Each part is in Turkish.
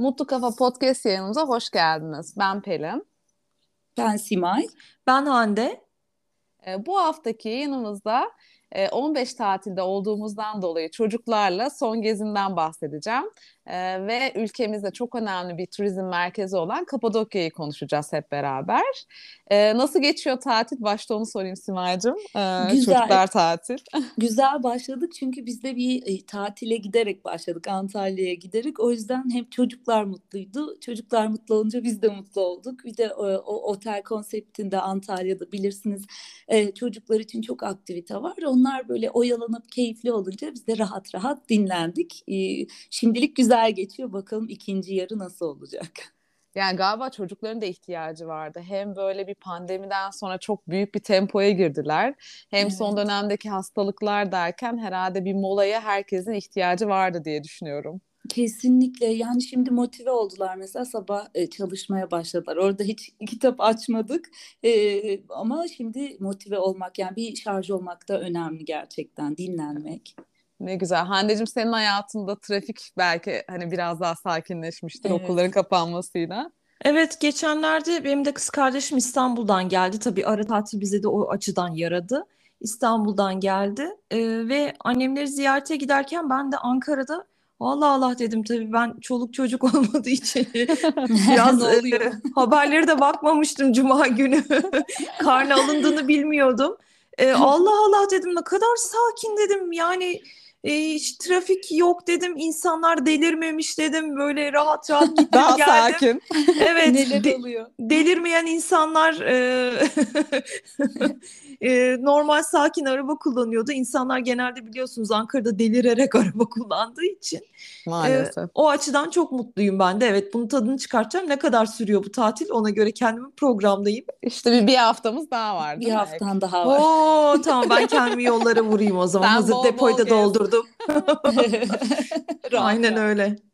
Mutlu Kafa Podcast yayınımıza hoş geldiniz. Ben Pelin. Ben Simay. Ben Hande. Ee, bu haftaki yayınımızda 15 tatilde olduğumuzdan dolayı çocuklarla son gezinden bahsedeceğim. Ee, ve ülkemizde çok önemli bir turizm merkezi olan Kapadokya'yı konuşacağız hep beraber. Ee, nasıl geçiyor tatil? Başta onu sorayım Simay'cığım. Ee, Güzel. Çocuklar tatil. Güzel başladık çünkü biz de bir e, tatile giderek başladık. Antalya'ya giderek. O yüzden hem çocuklar mutluydu. Çocuklar mutlu olunca biz de mutlu olduk. Bir de o, o otel konseptinde Antalya'da bilirsiniz e, çocuklar için çok aktivite var. Onlar böyle oyalanıp keyifli olunca biz de rahat rahat dinlendik. E, şimdilik güzel güzel geçiyor. Bakalım ikinci yarı nasıl olacak? Yani galiba çocukların da ihtiyacı vardı. Hem böyle bir pandemiden sonra çok büyük bir tempoya girdiler. Hem evet. son dönemdeki hastalıklar derken herhalde bir molaya herkesin ihtiyacı vardı diye düşünüyorum. Kesinlikle yani şimdi motive oldular mesela sabah e, çalışmaya başladılar. Orada hiç kitap açmadık e, ama şimdi motive olmak yani bir şarj olmak da önemli gerçekten dinlenmek. Ne güzel. Hande'cim senin hayatında trafik belki hani biraz daha sakinleşmiştir evet. okulların kapanmasıyla. Evet geçenlerde benim de kız kardeşim İstanbul'dan geldi. Tabii ara tatil bize de o açıdan yaradı. İstanbul'dan geldi ee, ve annemleri ziyarete giderken ben de Ankara'da Allah Allah dedim tabii ben çoluk çocuk olmadığı için biraz e, haberleri de bakmamıştım cuma günü. Karne alındığını bilmiyordum. E, Allah Allah dedim ne kadar sakin dedim yani e, hiç trafik yok dedim. insanlar delirmemiş dedim. Böyle rahat rahat gittim Daha geldim. sakin. Evet. Neler de, oluyor? Delirmeyen insanlar e, e, normal sakin araba kullanıyordu. İnsanlar genelde biliyorsunuz Ankara'da delirerek araba kullandığı için. Maalesef. E, o açıdan çok mutluyum ben de. Evet bunun tadını çıkartacağım. Ne kadar sürüyor bu tatil ona göre kendimi programdayım. İşte bir, bir haftamız daha var. Bir haftan daha var. Oo tamam ben kendimi yollara vurayım o zaman. Ben Hazır bol depoyu da doldurdum. Aynen öyle.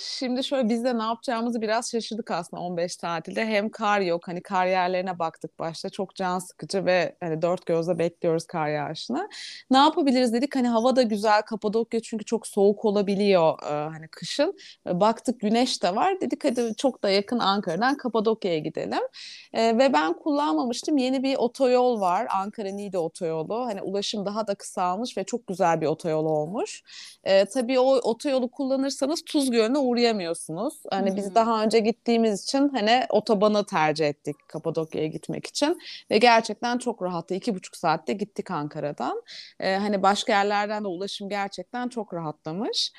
Şimdi şöyle biz de ne yapacağımızı biraz şaşırdık aslında 15 tatilde. Hem kar yok hani kar yerlerine baktık başta çok can sıkıcı ve hani dört gözle bekliyoruz kar yağışını. Ne yapabiliriz dedik hani hava da güzel Kapadokya çünkü çok soğuk olabiliyor hani kışın. Baktık güneş de var dedik hadi çok da yakın Ankara'dan Kapadokya'ya gidelim. Ve ben kullanmamıştım yeni bir otoyol var Ankara-Niğde otoyolu. Hani ulaşım daha da kısalmış ve çok güzel bir otoyol olmuş. Tabii o otoyolu kullanırsanız Tuz Gölü'ne uğrayamıyorsunuz. Hani hmm. biz daha önce gittiğimiz için hani otobanı tercih ettik Kapadokya'ya gitmek için ve gerçekten çok rahattı. İki buçuk saatte gittik Ankara'dan. Ee, hani başka yerlerden de ulaşım gerçekten çok rahatlamış.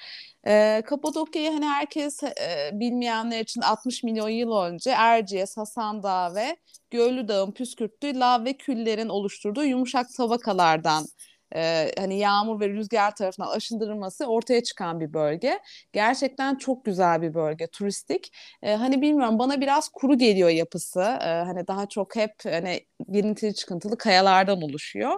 Ee, Kapadokya'yı hani herkes e, bilmeyenler için 60 milyon yıl önce Erciyes, Hasan Dağı ve Göllü Dağ'ın püskürttüğü lav ve küllerin oluşturduğu yumuşak tabakalardan e, hani yağmur ve rüzgar tarafından aşındırılması ortaya çıkan bir bölge. Gerçekten çok güzel bir bölge, turistik. E, hani bilmiyorum bana biraz kuru geliyor yapısı. E, hani daha çok hep hani girintili çıkıntılı kayalardan oluşuyor.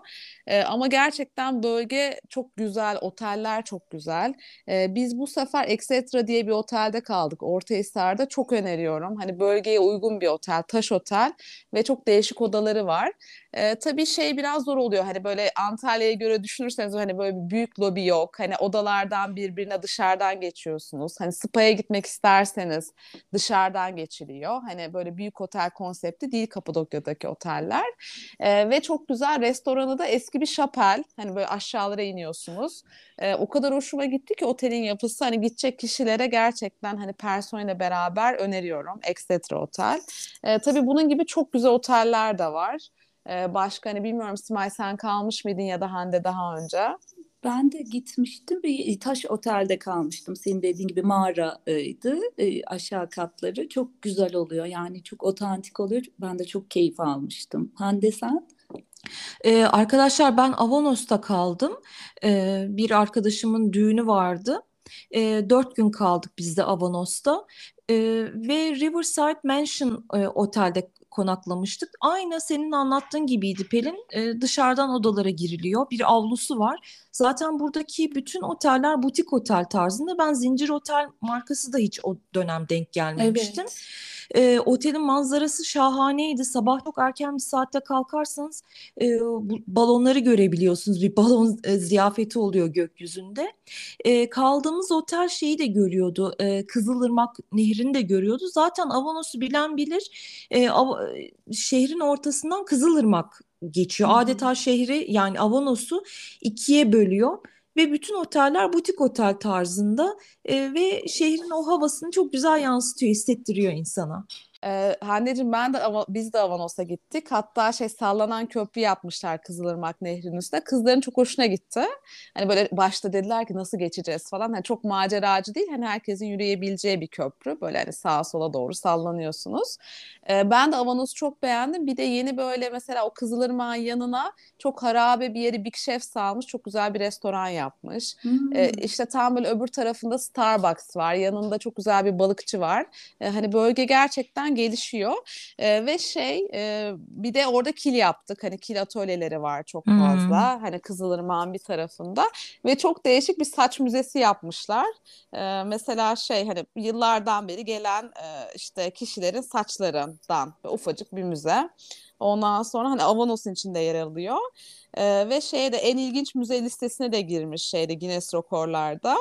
E, ama gerçekten bölge çok güzel, oteller çok güzel. E, biz bu sefer Exetra diye bir otelde kaldık Ortahisar'da. Çok öneriyorum. Hani bölgeye uygun bir otel, taş otel ve çok değişik odaları var. E, tabii şey biraz zor oluyor. Hani böyle Antalya'ya göre düşünürseniz hani böyle bir büyük lobi yok. Hani odalardan birbirine dışarıdan geçiyorsunuz. Hani spa'ya gitmek isterseniz dışarıdan geçiliyor. Hani böyle büyük otel konsepti değil Kapadokya'daki oteller. E, ve çok güzel restoranı da eski bir şapel. Hani böyle aşağılara iniyorsunuz. E, o kadar hoşuma gitti ki otelin yapısı. Hani gidecek kişilere gerçekten hani personelle beraber öneriyorum. Exetra Otel. E, tabii bunun gibi çok güzel oteller de var. Ee, başka hani bilmiyorum Simay sen kalmış mıydın ya da Hande daha önce? Ben de gitmiştim bir taş otelde kalmıştım. Senin dediğin gibi mağaraydı e, aşağı katları. Çok güzel oluyor yani çok otantik oluyor. Ben de çok keyif almıştım. Hande sen? Ee, arkadaşlar ben Avanos'ta kaldım. Ee, bir arkadaşımın düğünü vardı. E, dört gün kaldık biz de Avanos'ta. E, ve Riverside Mansion e, otelde konaklamıştık. Aynı senin anlattığın gibiydi Pelin. E, dışarıdan odalara giriliyor. Bir avlusu var. Zaten buradaki bütün oteller butik otel tarzında. Ben zincir otel markası da hiç o dönem denk gelmemiştim. Evet. E, otelin manzarası şahaneydi. Sabah çok erken bir saatte kalkarsanız e, bu balonları görebiliyorsunuz. Bir balon e, ziyafeti oluyor gökyüzünde. E, kaldığımız otel şeyi de görüyordu. E, Kızılırmak Nehri'ni de görüyordu. Zaten Avanos'u bilen bilir. E, av, şehrin ortasından Kızılırmak geçiyor. Hı hı. Adeta şehri yani Avanos'u ikiye bölüyor. Ve bütün oteller butik otel tarzında e, ve şehrin o havasını çok güzel yansıtıyor, hissettiriyor insana. Ee, Hande'cim ben de ama biz de Avanos'a gittik. Hatta şey sallanan köprü yapmışlar Kızılırmak Nehri'nin üstünde. Kızların çok hoşuna gitti. Hani böyle başta dediler ki nasıl geçeceğiz falan. Hani çok maceracı değil. Hani herkesin yürüyebileceği bir köprü. Böyle hani sağa sola doğru sallanıyorsunuz. Ee, ben de Avanos'u çok beğendim. Bir de yeni böyle mesela o Kızılırmak'ın yanına çok harabe bir yeri Big Chef salmış. Çok güzel bir restoran yapmış. Hmm. Ee, işte tam böyle öbür tarafında Starbucks var. Yanında çok güzel bir balıkçı var. Ee, hani bölge gerçekten gelişiyor. Ee, ve şey e, bir de orada kil yaptık. Hani kil atölyeleri var çok Hmm. fazla. Hani Kızılırmak'ın bir tarafında. Ve çok değişik bir saç müzesi yapmışlar. Ee, mesela şey hani yıllardan beri gelen e, işte kişilerin saçlarından ufacık bir müze. Ondan sonra hani Avanos'un içinde yer alıyor. Ee, ve şeye de en ilginç müze listesine de girmiş şeyde Guinness Rekorlar'da.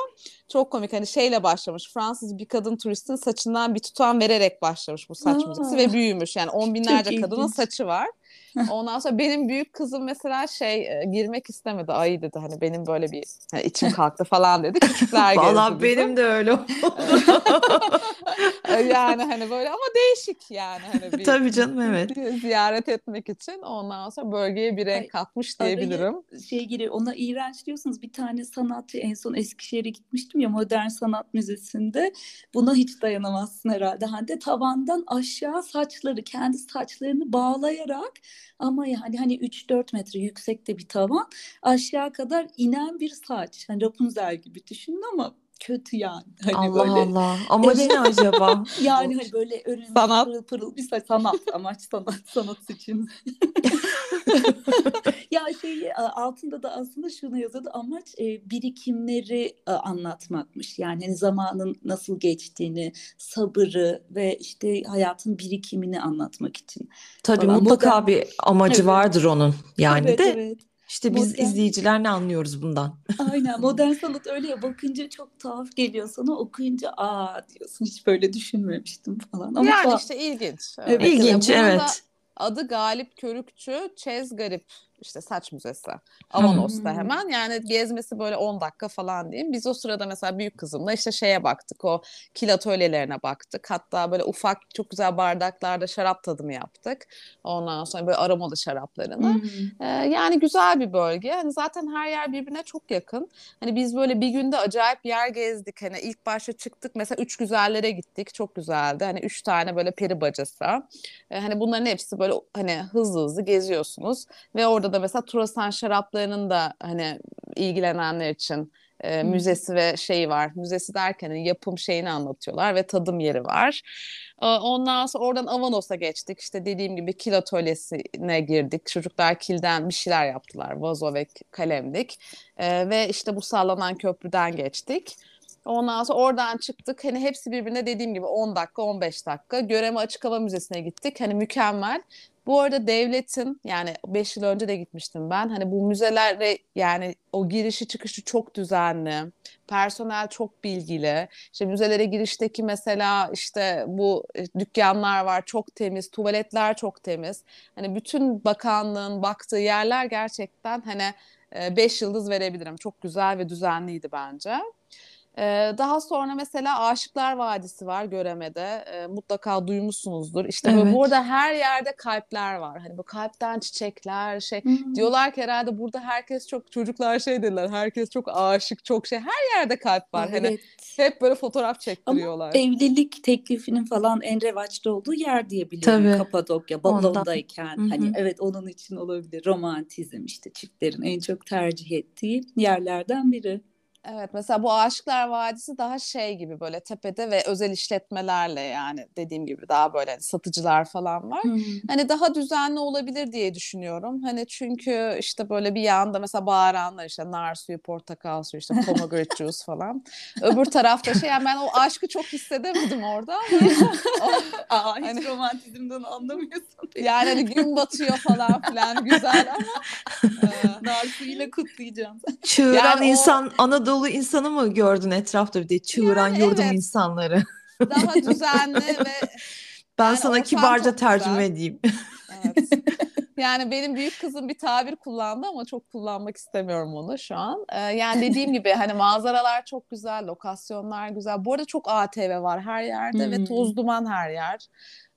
Çok komik hani şeyle başlamış. Fransız bir kadın turistin saçından bir tutam vererek başlamış bu saç müzesi ve büyümüş. Yani on binlerce kadının saçı var. Ondan sonra benim büyük kızım mesela şey e, girmek istemedi. Ay dedi hani benim böyle bir hani içim kalktı falan dedi. Küçükler gezdi Valla benim de öyle oldu. yani hani böyle ama değişik yani hani bir Tabii canım evet. ziyaret etmek için ondan sonra bölgeye bir renk katmış diyebilirim. şey girer ona iğrenç diyorsunuz bir tane sanatçı en son Eskişehir'e gitmiştim ya Modern Sanat Müzesi'nde buna hiç dayanamazsın herhalde Hande tavandan aşağı saçları kendi saçlarını bağlayarak ama yani hani 3-4 metre yüksekte bir tavan aşağı kadar inen bir saç hani Rapunzel gibi düşünün ama kötü yani hani Allah böyle Allah. Amacı Evet. ne acaba? yani hani böyle örülmüş Sanat. pırıl pırıl bir saç sanat amaç sanat sanat için ya şey altında da aslında şunu yazıyordu amaç e, birikimleri e, anlatmakmış yani hani zamanın nasıl geçtiğini sabırı ve işte hayatın birikimini anlatmak için Tabii falan. mutlaka Modern- bir amacı Evet. vardır onun. Yani evet de evet işte biz Modern- izleyiciler ne anlıyoruz bundan? aynen modern sanat öyle ya bakınca çok tuhaf geliyor sana okuyunca aa diyorsun hiç böyle düşünmemiştim falan ama Yani tuhaf. işte ilginç. Evet. İlginç Bunun da evet. Adı Galip Körükçü Çez Garip işte saç müzesi. Avanos'ta hemen yani gezmesi böyle 10 dakika falan diyeyim. Biz o sırada mesela büyük kızımla işte şeye baktık o kil atölyelerine baktık. Hatta böyle ufak çok güzel bardaklarda şarap tadımı yaptık. Ondan sonra böyle aromalı şaraplarını. Ee, yani güzel bir bölge. Hani zaten her yer birbirine çok yakın. Hani biz böyle bir günde acayip yer gezdik. Hani ilk başta çıktık mesela üç güzellere gittik. Çok güzeldi. Hani üç tane böyle peri bacası. Ee, hani bunların hepsi böyle hani hızlı hızlı geziyorsunuz. Ve orada da mesela Turasan şaraplarının da hani ilgilenenler için e, müzesi ve şeyi var. Müzesi derken hani yapım şeyini anlatıyorlar ve tadım yeri var. Ee, Ondan sonra oradan Avanos'a geçtik. İşte dediğim gibi kil atölyesine girdik. Çocuklar kilden bir şeyler yaptılar. Vazo ve kalemlik. Ee, ve işte bu sallanan köprüden geçtik. Ondan sonra oradan çıktık. Hani hepsi birbirine dediğim gibi 10 dakika, 15 dakika. Göreme Açık Hava Müzesi'ne gittik. Hani mükemmel. Bu arada devletin yani 5 yıl önce de gitmiştim ben. Hani bu müzelere yani o girişi çıkışı çok düzenli. Personel çok bilgili. İşte müzelere girişteki mesela işte bu e, dükkanlar var çok temiz, tuvaletler çok temiz. Hani bütün bakanlığın baktığı yerler gerçekten hani 5 yıldız verebilirim. Çok güzel ve düzenliydi bence. Ee, daha sonra mesela Aşıklar Vadisi var Göreme'de. Ee, mutlaka duymuşsunuzdur. İşte böyle Evet. burada her yerde kalpler var. Hani bu kalpten çiçekler şey. Hmm. Diyorlar ki herhalde burada herkes çok çocuklar şey dediler. Herkes çok aşık, çok şey. Her yerde kalp var. Hani Evet. hep böyle fotoğraf Ama çektiriyorlar. evlilik teklifinin falan en revaçta olduğu yer diye biliyorum Tabii. Kapadokya, Ondan. balondayken. Hı. Hani evet onun için olabilir. Romantizm işte çiftlerin en çok tercih ettiği yerlerden biri. Evet mesela bu Aşıklar Vadisi daha şey gibi böyle tepede ve özel işletmelerle yani dediğim gibi daha böyle hani satıcılar falan var. Hmm. Hani daha düzenli olabilir diye düşünüyorum. Hani çünkü işte böyle bir yanda mesela bağıranlar işte nar suyu, portakal suyu, işte pomegranate juice falan. Öbür tarafta şey yani ben o aşkı çok hissedemedim orada ama Aa, hiç Hani- romantizmden anlamıyorsun. yani hani gün batıyor falan filan güzel ama e, Nar suyuyla kutlayacağım. Çığıran Yani o- insan Anadolu insanı mı gördün etrafta bir de çığıran Yani yurdum evet. insanları. daha düzenli ve Ben Yani sana kibarca çok güzel. tercüme edeyim. Evet. Yani benim büyük kızım bir tabir kullandı ama çok kullanmak istemiyorum onu şu an. Ee, yani dediğim gibi hani manzaralar çok güzel, lokasyonlar güzel. Bu arada çok ATV var her yerde ve Hmm. toz duman her yer.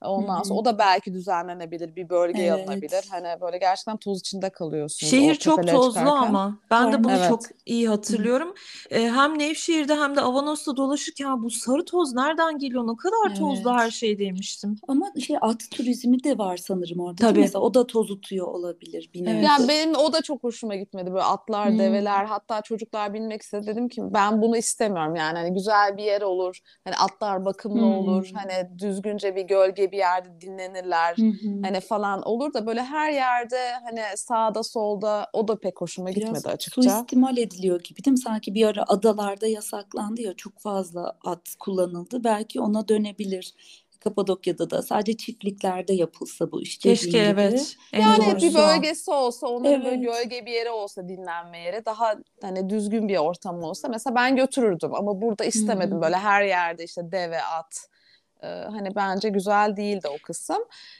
Ondan sonra o da belki düzenlenebilir, bir bölge Evet. alınabilir. Hani böyle gerçekten toz içinde kalıyorsunuz. Şehir çok tozlu çıkarken. ama ben de bunu Evet. çok iyi hatırlıyorum. Ee, hem Nevşehir'de hem de Avanos'ta dolaşırken bu sarı toz nereden geliyor? Ne kadar tozlu Evet. her şey demiştim. Ama şey at turizmi de var sanırım orada. Tabii. Mesela o da tozutuyor olabilir bir nevi. Evet. Yani benim o da çok hoşuma gitmedi. Böyle atlar, Hmm. develer, hatta çocuklar binmek istedi. Dedim ki ben bunu istemiyorum. Yani hani güzel bir yer olur. Hani atlar bakımlı Hmm. olur. Hani düzgünce bir gölge bir yerde dinlenirler. Hı hı. Hani falan olur da böyle her yerde hani sağda solda o da pek hoşuma Biraz gitmedi açıkça. suistimal ediliyor gibi değil mi? Sanki bir ara adalarda yasaklandı ya çok fazla at kullanıldı. Belki ona dönebilir. Kapadokya'da da sadece çiftliklerde yapılsa bu iş Keşke gibi. evet. Yani bir bölgesi olsa, onların böyle Evet. gölge bir yeri olsa dinlenme yeri, daha hani düzgün bir ortam olsa mesela ben götürürdüm ama burada istemedim Hı. böyle her yerde işte deve, at. Ee, hani bence güzel değildi o kısım.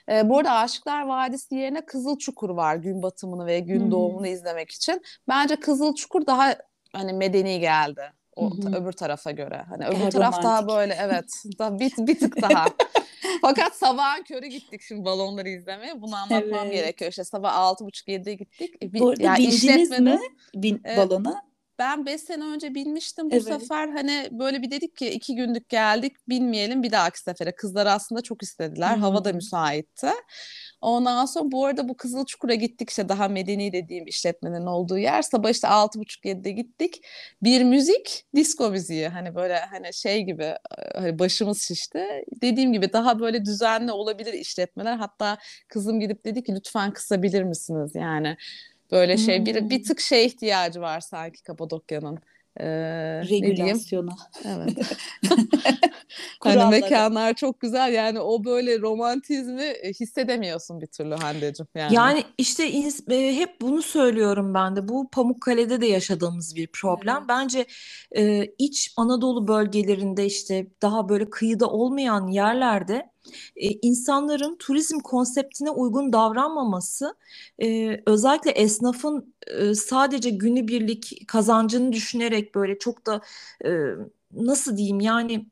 Ee, bu arada Aşıklar Vadisi yerine Kızılçukur var gün batımını ve gün doğumunu izlemek için. Bence Kızılçukur daha hani medeni geldi. O Hı hı. öbür tarafa göre. Hani öbür Daha taraf daha romantik. böyle evet, daha bir, bir tık daha. Fakat sabahın körü gittik şimdi balonları izlemeye. Bunu anlatmam Evet. gerekiyor. İşte sabah altı buçuk yedide gittik. E, Bir, Bu arada ya bindiniz mi bin, Evet. balona? Ben beş sene önce binmiştim. Bu Evet. sefer hani böyle bir dedik ki iki günlük geldik binmeyelim bir dahaki sefere. Kızlar aslında çok istediler. Hava da müsaitti. Ondan sonra bu arada bu Kızılçukur'a gittik işte daha medeni dediğim işletmenin olduğu yer. Sabah işte altı buçuk yedide gittik. Bir müzik, disco müziği. Hani böyle hani şey gibi hani başımız şişti. Dediğim gibi daha böyle düzenli olabilir işletmeler. Hatta kızım gidip dedi ki lütfen kısabilir misiniz yani. Böyle şey bir, bir Hmm. tık şey ihtiyacı var sanki Kapadokya'nın. Ee? Regülasyona. Evet. Hani mekanlar çok güzel yani o böyle romantizmi e, hissedemiyorsun bir türlü Hande'cim yani. Yani işte e, hep bunu söylüyorum ben de. Bu Pamukkale'de de yaşadığımız bir problem. Evet. Bence e, iç Anadolu bölgelerinde işte daha böyle kıyıda olmayan yerlerde e, insanların turizm konseptine uygun davranmaması, e, özellikle esnafın e, sadece günübirlik kazancını düşünerek böyle çok da e, nasıl diyeyim yani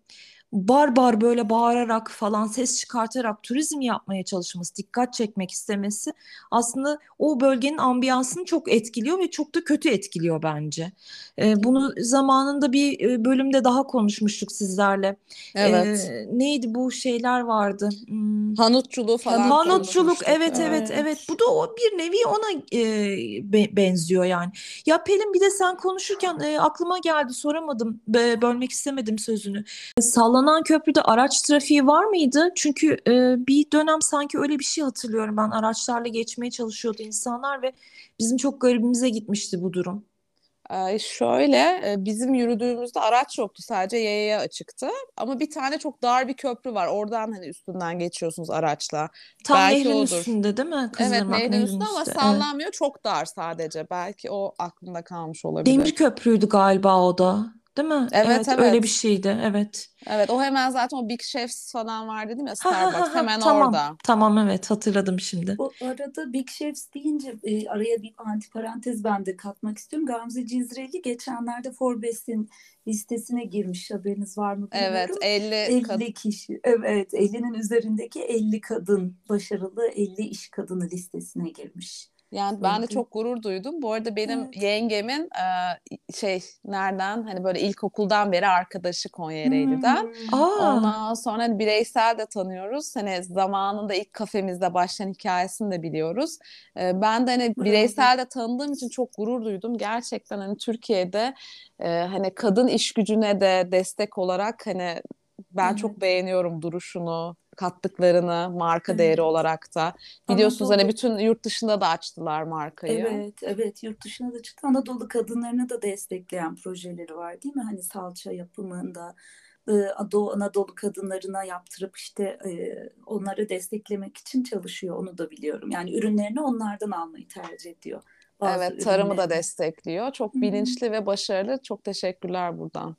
barbar böyle bağırarak falan ses çıkartarak turizm yapmaya çalışması, dikkat çekmek istemesi aslında o bölgenin ambiyansını çok etkiliyor ve çok da kötü etkiliyor bence. Ee, bunu zamanında bir bölümde daha konuşmuştuk sizlerle. Evet. Ee, neydi bu şeyler vardı? Hmm. Hanutçuluğu falan Hanutçuluk evet evet Evet. evet bu da o bir nevi ona e, be- benziyor yani. Ya Pelin bir de sen konuşurken e, aklıma geldi soramadım be- bölmek istemedim sözünü. Sallanan köprüde araç trafiği var mıydı? Çünkü e, bir dönem sanki öyle bir şey hatırlıyorum ben araçlarla geçmeye çalışıyordu insanlar ve bizim çok garibimize gitmişti bu durum. Ee, şöyle e, bizim yürüdüğümüzde araç yoktu sadece yayaya açıktı ama bir tane çok dar bir köprü var oradan hani üstünden geçiyorsunuz araçla. Tam Belki nehrin odur. üstünde değil mi? Evet Kızılırmak nehrin nehrin üstünde ama üstü, evet. sallanmıyor çok dar sadece belki o aklımda kalmış olabilir. Demir köprüydü galiba o da. Değil mi? Evet, öyle evet. bir şeydi. Evet. Evet o hemen zaten o Big Chefs falan var dedim ya Ha, ha, ha, Starbucks ha. hemen Tamam. orada. Tamam evet hatırladım şimdi. Bu arada Big Chefs deyince e, araya bir antiparantez ben de katmak istiyorum. Gamze Cizreli geçenlerde Forbes'in listesine girmiş haberiniz var mı Evet bilmiyorum. 50 50 kadın. kişi evet 50'nin üzerindeki 50 kadın başarılı 50 iş kadını listesine girmiş. Yani ben de çok gurur duydum. Bu arada benim Evet. yengemin e, şey nereden hani böyle ilkokuldan beri arkadaşı Konya Ereğli'den. Hmm. Aa, Ondan sonra hani bireysel de tanıyoruz. Hani zamanında ilk kafemizde başlayan hikayesini de biliyoruz. Ee, ben de hani bireysel de tanıdığım için çok gurur duydum. Gerçekten hani Türkiye'de e, hani kadın iş gücüne de destek olarak hani ben Evet. çok beğeniyorum duruşunu, kattıklarını, marka Evet. değeri olarak da. Biliyorsunuz Anadolu- hani bütün yurt dışında da açtılar markayı. Evet, evet. Yurt dışına da çıktı. Anadolu kadınlarını da destekleyen projeleri var değil mi? Hani salça yapımında Doğu Anadolu kadınlarına yaptırıp işte onları desteklemek için çalışıyor. Onu da biliyorum. Yani ürünlerini onlardan almayı tercih ediyor. Bazı Evet, tarımı da ürünlerini. destekliyor. Çok bilinçli ve başarılı. Çok teşekkürler buradan.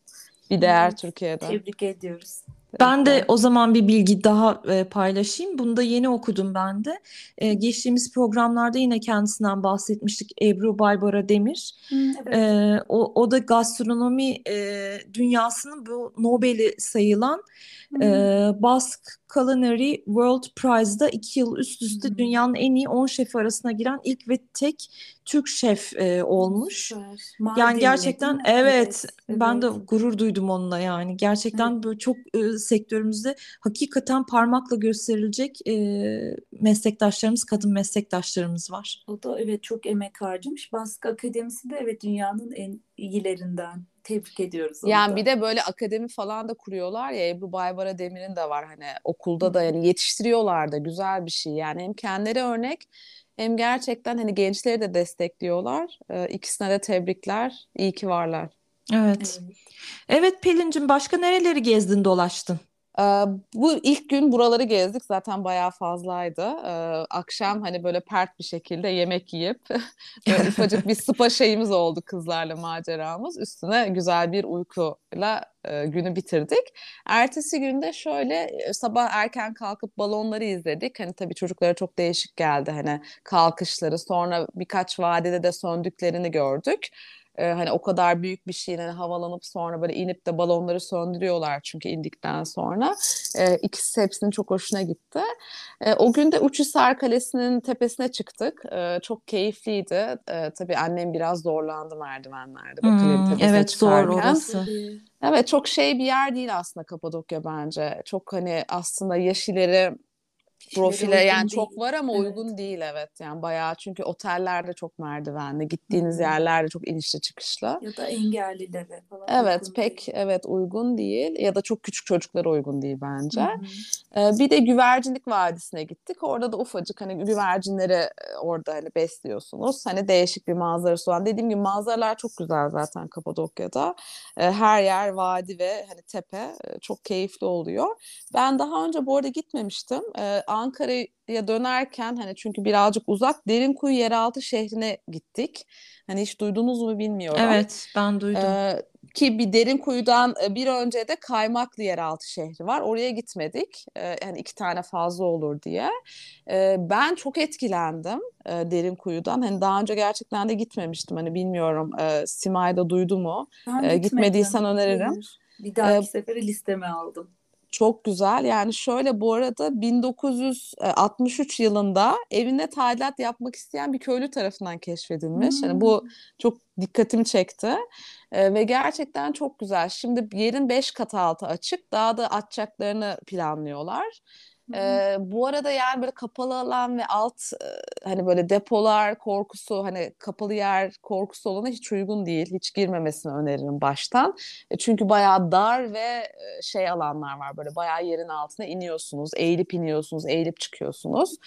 Bir değer Evet, Türkiye'de. Tebrik ediyoruz. Ben de o zaman bir bilgi daha e, paylaşayım. Bunu da yeni okudum ben de. E, geçtiğimiz programlarda yine kendisinden bahsetmiştik. Ebru Baybara Demir. Hı, evet. E, o, o da gastronomi e, dünyasının bu Nobel'i sayılan e, Basque Culinary World Prize'da iki yıl üst üste Hı. dünyanın en iyi 10 şefi arasına giren ilk ve tek Türk şef e, olmuş. Süper. Yani gerçekten evet, Evet, ben de gurur duydum onunla yani gerçekten Evet. böyle çok e, sektörümüzde hakikaten parmakla gösterilecek e, meslektaşlarımız kadın meslektaşlarımız var. O da evet çok emek harcamış. Baskı Akademisi de evet dünyanın en iyilerinden. Tebrik ediyoruz onu Yani da. bir de böyle akademi falan da kuruyorlar ya Ebru Baybara Demir'in de var hani okulda da yani yetiştiriyorlar da güzel bir şey yani hem kendileri örnek hem gerçekten hani gençleri de destekliyorlar. Ee, ikisine de tebrikler. İyi ki varlar. Evet. Evet. Evet Pelin'cim başka nereleri gezdin dolaştın? Bu ilk gün buraları gezdik zaten bayağı fazlaydı. Akşam hani böyle pert bir şekilde yemek yiyip böyle ufacık bir spa şeyimiz oldu kızlarla maceramız. Üstüne güzel bir uykuyla günü bitirdik. Ertesi günde şöyle sabah erken kalkıp balonları izledik. Hani tabii çocuklara çok değişik geldi hani kalkışları. Sonra birkaç vadide de söndüklerini gördük. Ee, hani o kadar büyük bir şeyin hani havalanıp sonra böyle inip de balonları söndürüyorlar çünkü indikten sonra. Ee, ikisi hepsinin çok hoşuna gitti. Ee, o gün de Uçhisar Kalesi'nin tepesine çıktık. Ee, çok keyifliydi. Ee, tabii annem biraz zorlandı merdivenlerde. Hmm, evet zor çıkarken. orası. Tabii. Evet çok şey bir yer değil aslında Kapadokya bence. Çok hani aslında Kişilere profile yani değil. çok var ama Evet. uygun değil evet. Yani bayağı çünkü otellerde çok merdivenli, gittiğiniz Hı. yerlerde çok inişli çıkışlı. Ya da engellilere falan Evet pek değil. evet uygun değil ya da çok küçük çocuklara uygun değil bence. Ee, bir de Güvercinlik Vadisi'ne gittik. Orada da ufacık hani güvercinleri orada hani besliyorsunuz. Hani değişik bir manzarası olan. Dediğim gibi manzaralar çok güzel zaten Kapadokya'da. Ee, her yer vadi ve hani tepe çok keyifli oluyor. Ben daha önce bu arada gitmemiştim. Ee, Ankara'ya dönerken hani çünkü birazcık uzak Derinkuyu Yeraltı şehrine gittik. Hani hiç duydunuz mu bilmiyorum. Evet ben duydum. Ee, ki bir Derinkuyu'dan e, bir önce de Kaymaklı yeraltı şehri var. Oraya gitmedik. Ee, yani iki tane fazla olur diye. Ee, ben çok etkilendim e, Derinkuyu'dan. Hani daha önce gerçekten de gitmemiştim. Hani bilmiyorum e, Simay da duydu mu? Ben gitmediysen öneririm. Bir dahaki Ee, sefere listeme aldım. Çok güzel. Yani şöyle bu arada 1963 yılında evine tadilat yapmak isteyen bir köylü tarafından keşfedilmiş. Yani Hmm. bu çok dikkatimi çekti. Ee, ve gerçekten çok güzel. Şimdi yerin 5 kat altı açık. Daha da açacaklarını planlıyorlar. Ee, bu arada yani böyle kapalı alan ve alt e, hani böyle depolar korkusu hani kapalı yer korkusu olana hiç uygun değil. Hiç girmemesini öneririm baştan. E, çünkü bayağı dar ve e, şey alanlar var böyle bayağı yerin altına iniyorsunuz. Eğilip iniyorsunuz, eğilip çıkıyorsunuz.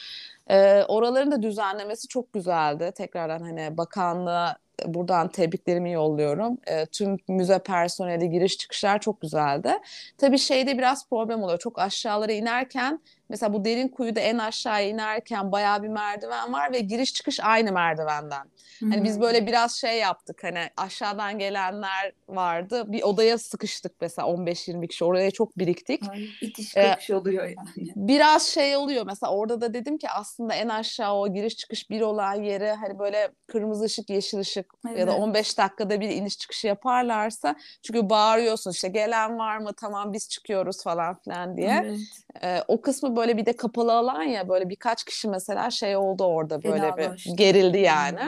E, oraların da düzenlemesi çok güzeldi. Tekrardan hani bakanlığa e, buradan tebriklerimi yolluyorum. E, tüm müze personeli giriş çıkışlar çok güzeldi. Tabii şeyde biraz problem oluyor. Çok aşağılara inerken mesela bu derin kuyuda en aşağıya inerken bayağı bir merdiven var ve giriş çıkış aynı merdivenden. Hani biz böyle biraz şey yaptık hani aşağıdan gelenler vardı. Bir odaya sıkıştık mesela 15-20 kişi. Oraya çok biriktik. Ay, itiş Ee, kakış oluyor yani. Biraz şey oluyor mesela orada da dedim ki aslında en aşağı o giriş çıkış bir olan yere hani böyle kırmızı ışık yeşil ışık ya da Evet. 15 dakikada bir iniş çıkışı yaparlarsa çünkü bağırıyorsun işte gelen var mı tamam biz çıkıyoruz falan filan diye. Evet. Ee, o kısmı böyle bir de kapalı alan ya böyle birkaç kişi mesela şey oldu orada böyle Fenalaştı. bir gerildi yani.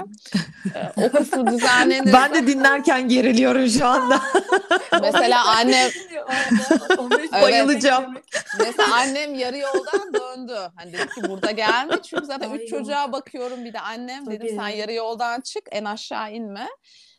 Ee, o kısmı düzenlenir. Ben de dinlerken geriliyorum şu anda. Mesela annem Evet. Bayılacağım. Mesela annem yarı yoldan döndü. Hani dedi ki burada gelme çünkü zaten Ay üç yok. çocuğa bakıyorum bir de annem dedim sen Tabii. yarı yoldan çık en aşağı inme.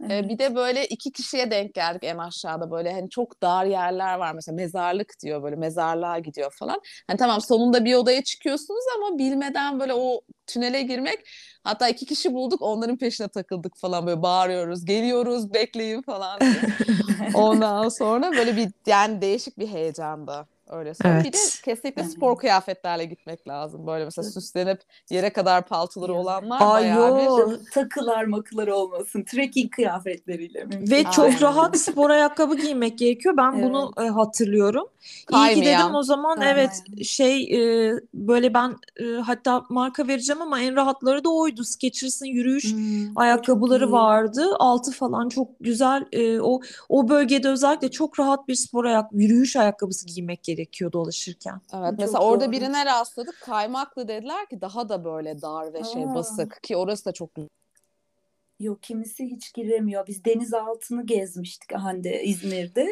Evet. bir de böyle iki kişiye denk geldik en aşağıda böyle hani çok dar yerler var mesela mezarlık diyor böyle mezarlığa gidiyor falan. Hani tamam sonunda bir odaya çıkıyorsunuz ama bilmeden böyle o tünele girmek hatta iki kişi bulduk onların peşine takıldık falan böyle bağırıyoruz geliyoruz bekleyin falan. Ondan sonra böyle bir yani değişik bir heyecanda. Öyle söyleyeyim. Bir de Evet. kesinlikle Evet. spor kıyafetlerle gitmek lazım. Böyle mesela süslenip yere kadar paltoları Evet. olanlar Ay bayağı bir yo. Takılar makılar olmasın. Trekking kıyafetleriyle. mümkün. Ve çok Aynen. rahat spor ayakkabı giymek gerekiyor. Ben bunu e, hatırlıyorum. İyi ki Kaymayan. dedim o zaman Kaymayan. evet şey e, böyle ben e, hatta marka vereceğim ama en rahatları da oydu. Skechers'ın yürüyüş Hmm, ayakkabıları çok vardı. Altı falan çok güzel. E, o o bölgede özellikle çok rahat bir spor ayak yürüyüş ayakkabısı giymek gerekiyor dolaşırken. Evet Çok mesela orada doğru. birine rastladık kaymaklı dediler ki daha da böyle dar ve şey Aa. basık ki orası da çok. Yok kimisi hiç giremiyor. Biz denizaltını gezmiştik Hande İzmir'de.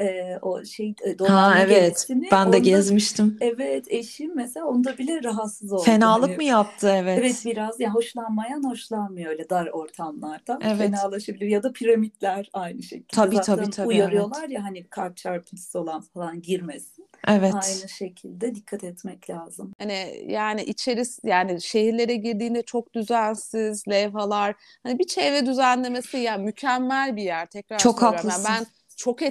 Ee, o şey e, Ha evet. gemisini. Ben de Onda- gezmiştim. Evet eşim mesela onda bile rahatsız oldu. Fenalık Hani- mı yaptı? Evet. Evet biraz ya hoşlanmayan hoşlanmıyor öyle dar ortamlardan. Evet. Fenalaşabilir ya da piramitler aynı şekilde. Tabii, Zaten tabii, tabii, uyarıyorlar ya hani kalp çarpıntısı olan falan girmesin. Evet. Aynı şekilde dikkat etmek lazım. Hani yani içeris yani şehirlere girdiğinde çok düzensiz levhalar hani bir çevre düzenlemesi yani mükemmel bir yer tekrar Çok söylüyorum. Yani haklısın. ben çok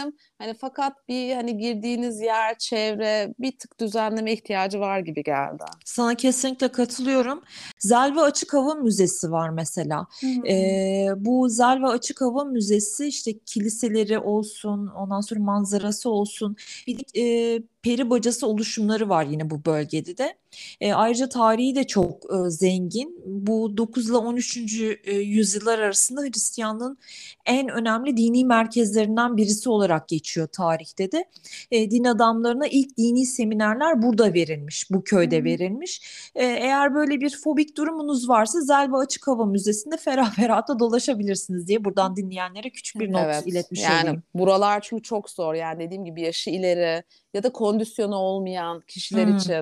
Evet. Hani fakat bir hani girdiğiniz yer, çevre bir tık düzenleme ihtiyacı var gibi geldi. Sana kesinlikle katılıyorum. Zelva Açık Hava Müzesi var mesela. Ee, bu Zelva Açık Hava Müzesi işte kiliseleri olsun, ondan sonra manzarası olsun, bir de e, peri bacası oluşumları var yine bu bölgede de. E, ayrıca tarihi de çok e, zengin. Bu 9 ile 13. e, yüzyıllar arasında Hristiyanlığın en önemli dini merkezlerinden birisi olarak geçiyor tarihte de. E, din adamlarına ilk dini seminerler burada verilmiş, bu köyde Hmm. verilmiş. E, eğer böyle bir fobik durumunuz varsa Zelva Açık Hava Müzesi'nde ferah ferah da dolaşabilirsiniz diye buradan dinleyenlere küçük bir not Evet. iletmiş Yani olayım. buralar çünkü çok zor. Yani dediğim gibi yaşı ileri ya da kondisyonu olmayan kişiler Hmm. için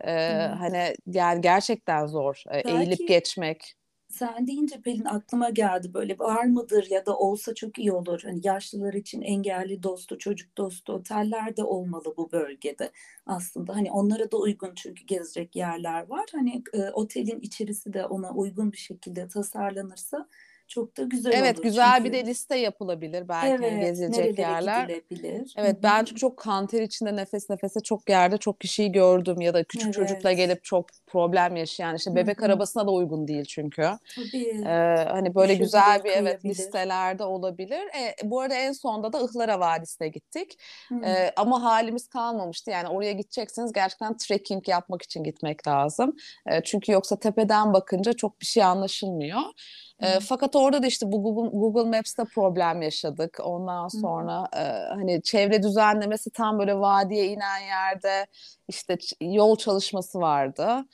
e, Evet. hani yani gerçekten zor e, Belki- eğilip geçmek. Sen deyince Pelin aklıma geldi böyle var mıdır ya da olsa çok iyi olur. Hani yaşlılar için engelli dostu, çocuk dostu oteller de olmalı bu bölgede aslında. Hani onlara da uygun çünkü gezecek yerler var. Hani e, otelin içerisi de ona uygun bir şekilde tasarlanırsa çok da güzel Evet olur. güzel bir Çünkü- de liste yapılabilir belki Evet, gezilecek yerler. gidilebilir? Evet Hı ben çok kanter içinde nefes nefese çok yerde çok kişiyi gördüm ya da küçük çocukla Evet. gelip çok problem yaşayan işte bebek hı. arabasına da uygun değil çünkü. Tabii. Ee, hani böyle Düşebilir, güzel bir evet listelerde olabilir. E, bu arada en sonda da Ihlara Vadisi'ne gittik. Ee, ama halimiz kalmamıştı. Yani oraya gideceksiniz gerçekten trekking yapmak için gitmek lazım. Ee, çünkü yoksa tepeden bakınca çok bir şey anlaşılmıyor. Hı. fakat orada da işte bu Google, Google Maps'te problem yaşadık. Ondan sonra e, hani çevre düzenlemesi tam böyle vadiye inen yerde işte yol çalışması vardı.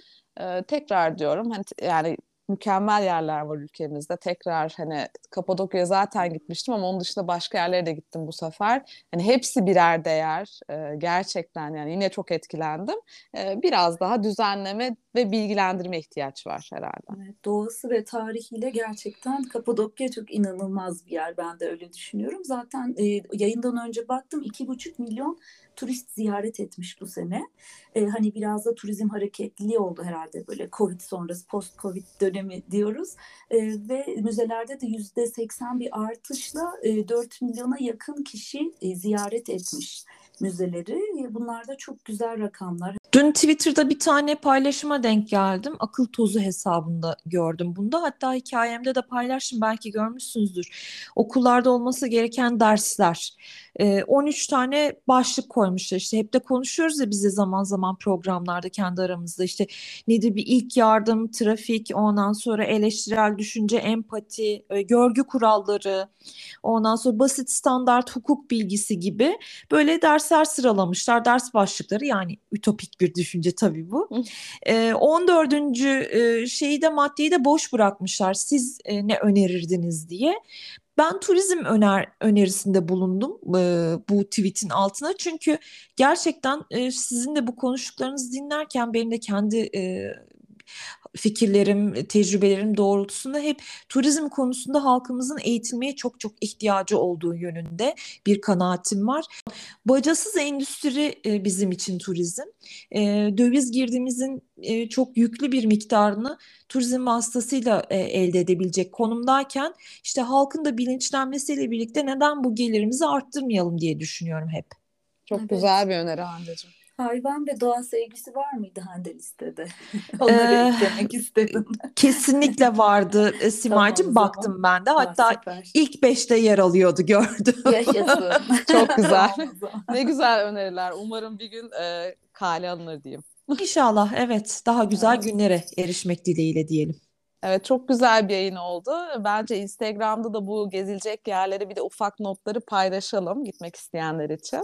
Ee, tekrar diyorum hani yani mükemmel yerler var ülkemizde. Tekrar hani Kapadokya'ya zaten gitmiştim ama onun dışında başka yerlere de gittim bu sefer. Hani hepsi birer değer. Ee, gerçekten yani yine çok etkilendim. Ee, biraz daha düzenleme ve bilgilendirme ihtiyaç var herhalde. Evet, doğası ve tarihiyle gerçekten Kapadokya çok inanılmaz bir yer. Ben de öyle düşünüyorum. Zaten e, yayından önce baktım iki buçuk milyon turist ziyaret etmiş bu sene. E, hani biraz da turizm hareketliliği oldu herhalde böyle Covid sonrası post Covid dönemi diyoruz. E, ve müzelerde de yüzde seksen bir artışla e, 4 milyona yakın kişi e, ziyaret etmiş müzeleri. E, bunlar da çok güzel rakamlar. Dün Twitter'da bir tane paylaşıma denk geldim. Akıl tozu hesabında gördüm bunda. Hatta hikayemde de paylaştım belki görmüşsünüzdür. Okullarda olması gereken dersler. 13 tane başlık koymuşlar işte hep de konuşuyoruz ya bize zaman zaman programlarda kendi aramızda işte nedir bir ilk yardım, trafik, ondan sonra eleştirel düşünce, empati, görgü kuralları, ondan sonra basit standart hukuk bilgisi gibi böyle dersler sıralamışlar, ders başlıkları yani ütopik bir düşünce tabii bu. 14. şeyi de maddeyi de boş bırakmışlar. Siz ne önerirdiniz diye. Ben turizm öner önerisinde bulundum e, bu tweetin altına. Çünkü gerçekten e, sizin de bu konuştuklarınızı dinlerken benim de kendi e, fikirlerim, tecrübelerim doğrultusunda hep turizm konusunda halkımızın eğitilmeye çok çok ihtiyacı olduğu yönünde bir kanaatim var. Bacasız endüstri e, bizim için turizm. E, döviz girdimizin e, çok yüklü bir miktarını turizm vasıtasıyla elde edebilecek konumdayken işte halkın da bilinçlenmesiyle birlikte neden bu gelirimizi arttırmayalım diye düşünüyorum hep. Çok evet. güzel bir öneri Hande'cim. Hayvan ve doğa sevgisi var mıydı Hande listede? Onları ee, eklemek istedim. Kesinlikle vardı e, Simay'cığım tamam, baktım ben de. Hatta ha, ilk beşte yer alıyordu gördüm. Yaşasın. Çok güzel. ne güzel öneriler. Umarım bir gün e, kale alınır diyeyim. İnşallah evet daha güzel günlere erişmek dileğiyle diyelim. Evet çok güzel bir yayın oldu. Bence Instagram'da da bu gezilecek yerleri bir de ufak notları paylaşalım gitmek isteyenler için.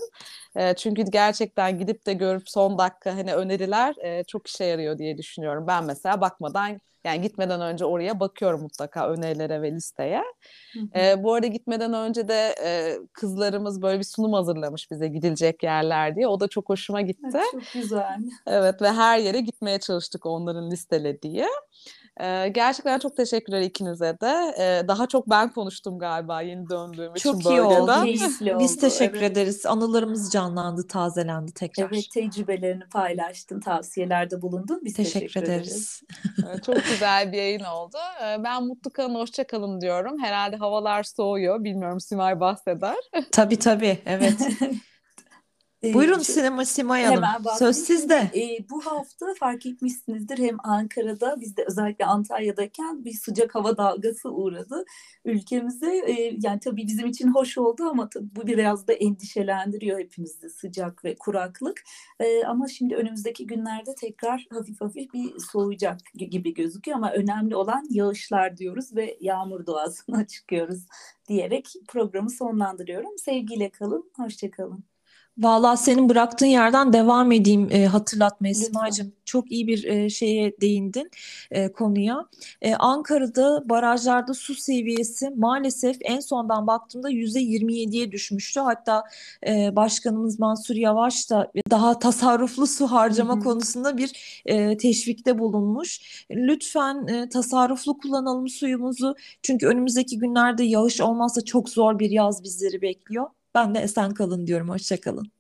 E, çünkü gerçekten gidip de görüp son dakika hani öneriler e, çok işe yarıyor diye düşünüyorum. Ben mesela bakmadan yani gitmeden önce oraya bakıyorum mutlaka önerilere ve listeye. E, bu arada gitmeden önce de e, kızlarımız böyle bir sunum hazırlamış bize gidilecek yerler diye. O da çok hoşuma gitti. Evet, çok güzel. Evet ve her yere gitmeye çalıştık onların listelediği. Ee, gerçekten çok teşekkürler ikinize de. Ee, daha çok ben konuştum galiba yeni döndüğüm çok için iyi Oldu. Biz teşekkür evet. ederiz. Anılarımız canlandı, tazelendi tekrar. Evet, tecrübelerini paylaştın, tavsiyelerde bulundun. Biz teşekkür, teşekkür ederiz. ederiz. çok güzel bir yayın oldu. Ben mutlu kalın, hoşça kalın diyorum. Herhalde havalar soğuyor. Bilmiyorum Simay bahseder. Tabii tabii, evet. Buyurun ee, sinema Simay Hanım. Söz sizde. E, bu hafta fark etmişsinizdir hem Ankara'da biz de özellikle Antalya'dayken bir sıcak hava dalgası uğradı ülkemize. E, yani tabii bizim için hoş oldu ama tabii bu biraz da endişelendiriyor hepimizi sıcak ve kuraklık. E, ama şimdi önümüzdeki günlerde tekrar hafif hafif bir soğuyacak gibi gözüküyor ama önemli olan yağışlar diyoruz ve yağmur doğasına çıkıyoruz diyerek programı sonlandırıyorum. Sevgiyle kalın, hoşçakalın. Valla senin bıraktığın yerden devam edeyim e, hatırlatmaya Simacığım. Çok iyi bir e, şeye değindin e, konuya. E, Ankara'da barajlarda su seviyesi maalesef en sondan baktığımda yüzde 27'ye düşmüştü. Hatta e, Başkanımız Mansur Yavaş da daha tasarruflu su harcama Hı-hı. konusunda bir e, teşvikte bulunmuş. Lütfen e, tasarruflu kullanalım suyumuzu. Çünkü önümüzdeki günlerde yağış olmazsa çok zor bir yaz bizleri bekliyor. Ben de esen kalın diyorum. Hoşçakalın.